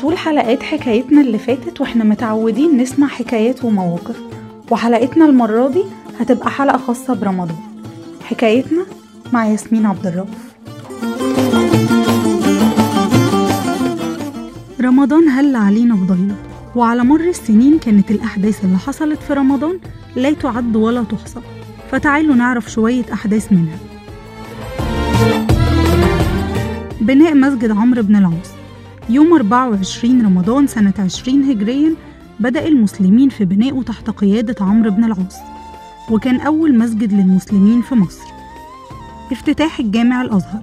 طول حلقات حكايتنا اللي فاتت وإحنا متعودين نسمع حكايات ومواقف. وحلقتنا المرة دي هتبقى حلقة خاصة برمضان. حكايتنا مع ياسمين عبد الرؤوف. رمضان هل علينا بضيله وعلى مر السنين كانت الأحداث اللي حصلت في رمضان لا تعد ولا تحصى. فتعالوا نعرف شوية أحداث منها. بناء مسجد عمرو بن العاص. يوم 24 رمضان سنة 20 هجريا بدأ المسلمين في بنائه تحت قيادة عمرو بن العاص وكان أول مسجد للمسلمين في مصر. افتتاح الجامع الأزهر.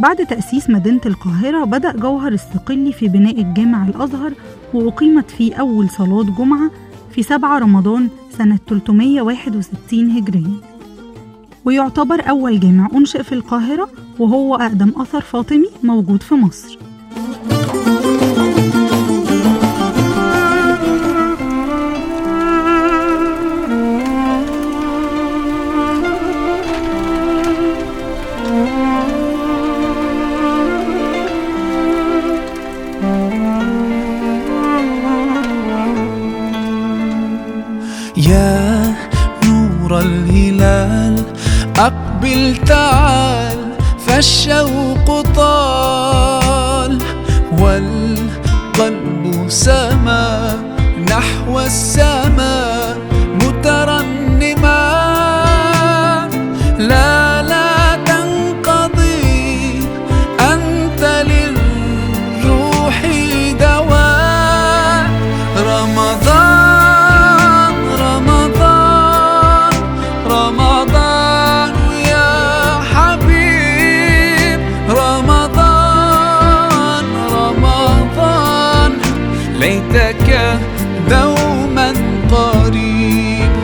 بعد تأسيس مدينة القاهرة بدأ جوهر الصقلي في بناء الجامع الأزهر وأقيمت فيه أول صلاة جمعة في 7 رمضان سنة 361 هجريا. ويعتبر أول جامع أنشئ في القاهرة وهو أقدم أثر فاطمي موجود في مصر. يا نور الهلال أقبل تعال فالشوق طال. والقلب سما نحو السماء ليتك دوما قريب.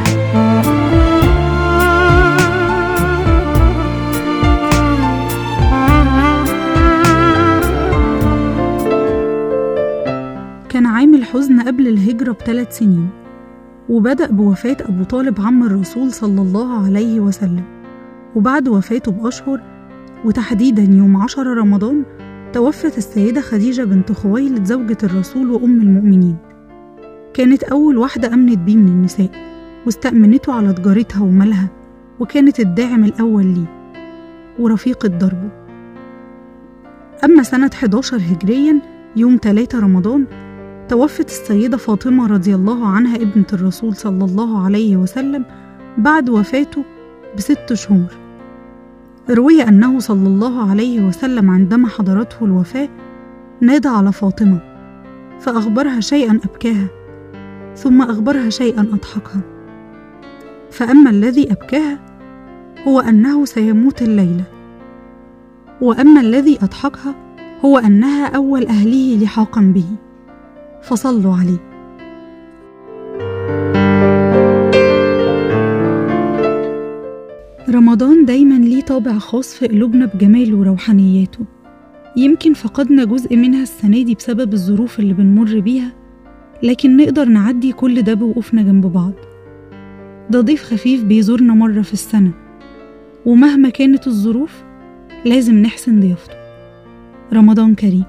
كان عام الحزن قبل الهجرة بثلاث سنين وبدأ بوفاة أبو طالب عم الرسول صلى الله عليه وسلم وبعد وفاته بأشهر وتحديدا يوم عشر رمضان توفت السيدة خديجة بنت خويلد زوجة الرسول وأم المؤمنين. كانت أول واحدة أمنت بيه من النساء واستأمنته على تجارتها ومالها وكانت الداعم الأول ليه ورفيقة دربه أما سنة 11 هجريا يوم 3 رمضان توفت السيدة فاطمة رضي الله عنها ابنة الرسول صلى الله عليه وسلم بعد وفاته بست شهور. روي أنه صلى الله عليه وسلم عندما حضرته الوفاة نادى على فاطمة فأخبرها شيئا أبكاها ثم أخبرها شيئا أضحكها. فأما الذي أبكاها هو أنه سيموت الليلة وأما الذي أضحكها هو أنها أول أهله لحاقا به فصلوا عليه. طابع خاص في قلوبنا بجماله وروحانياته. يمكن فقدنا جزء منها السنة دي بسبب الظروف اللي بنمر بيها لكن نقدر نعدي كل ده بوقوفنا جنب بعض. ده ضيف خفيف بيزورنا مرة في السنة. ومهما كانت الظروف لازم نحسن ضيافته. رمضان كريم.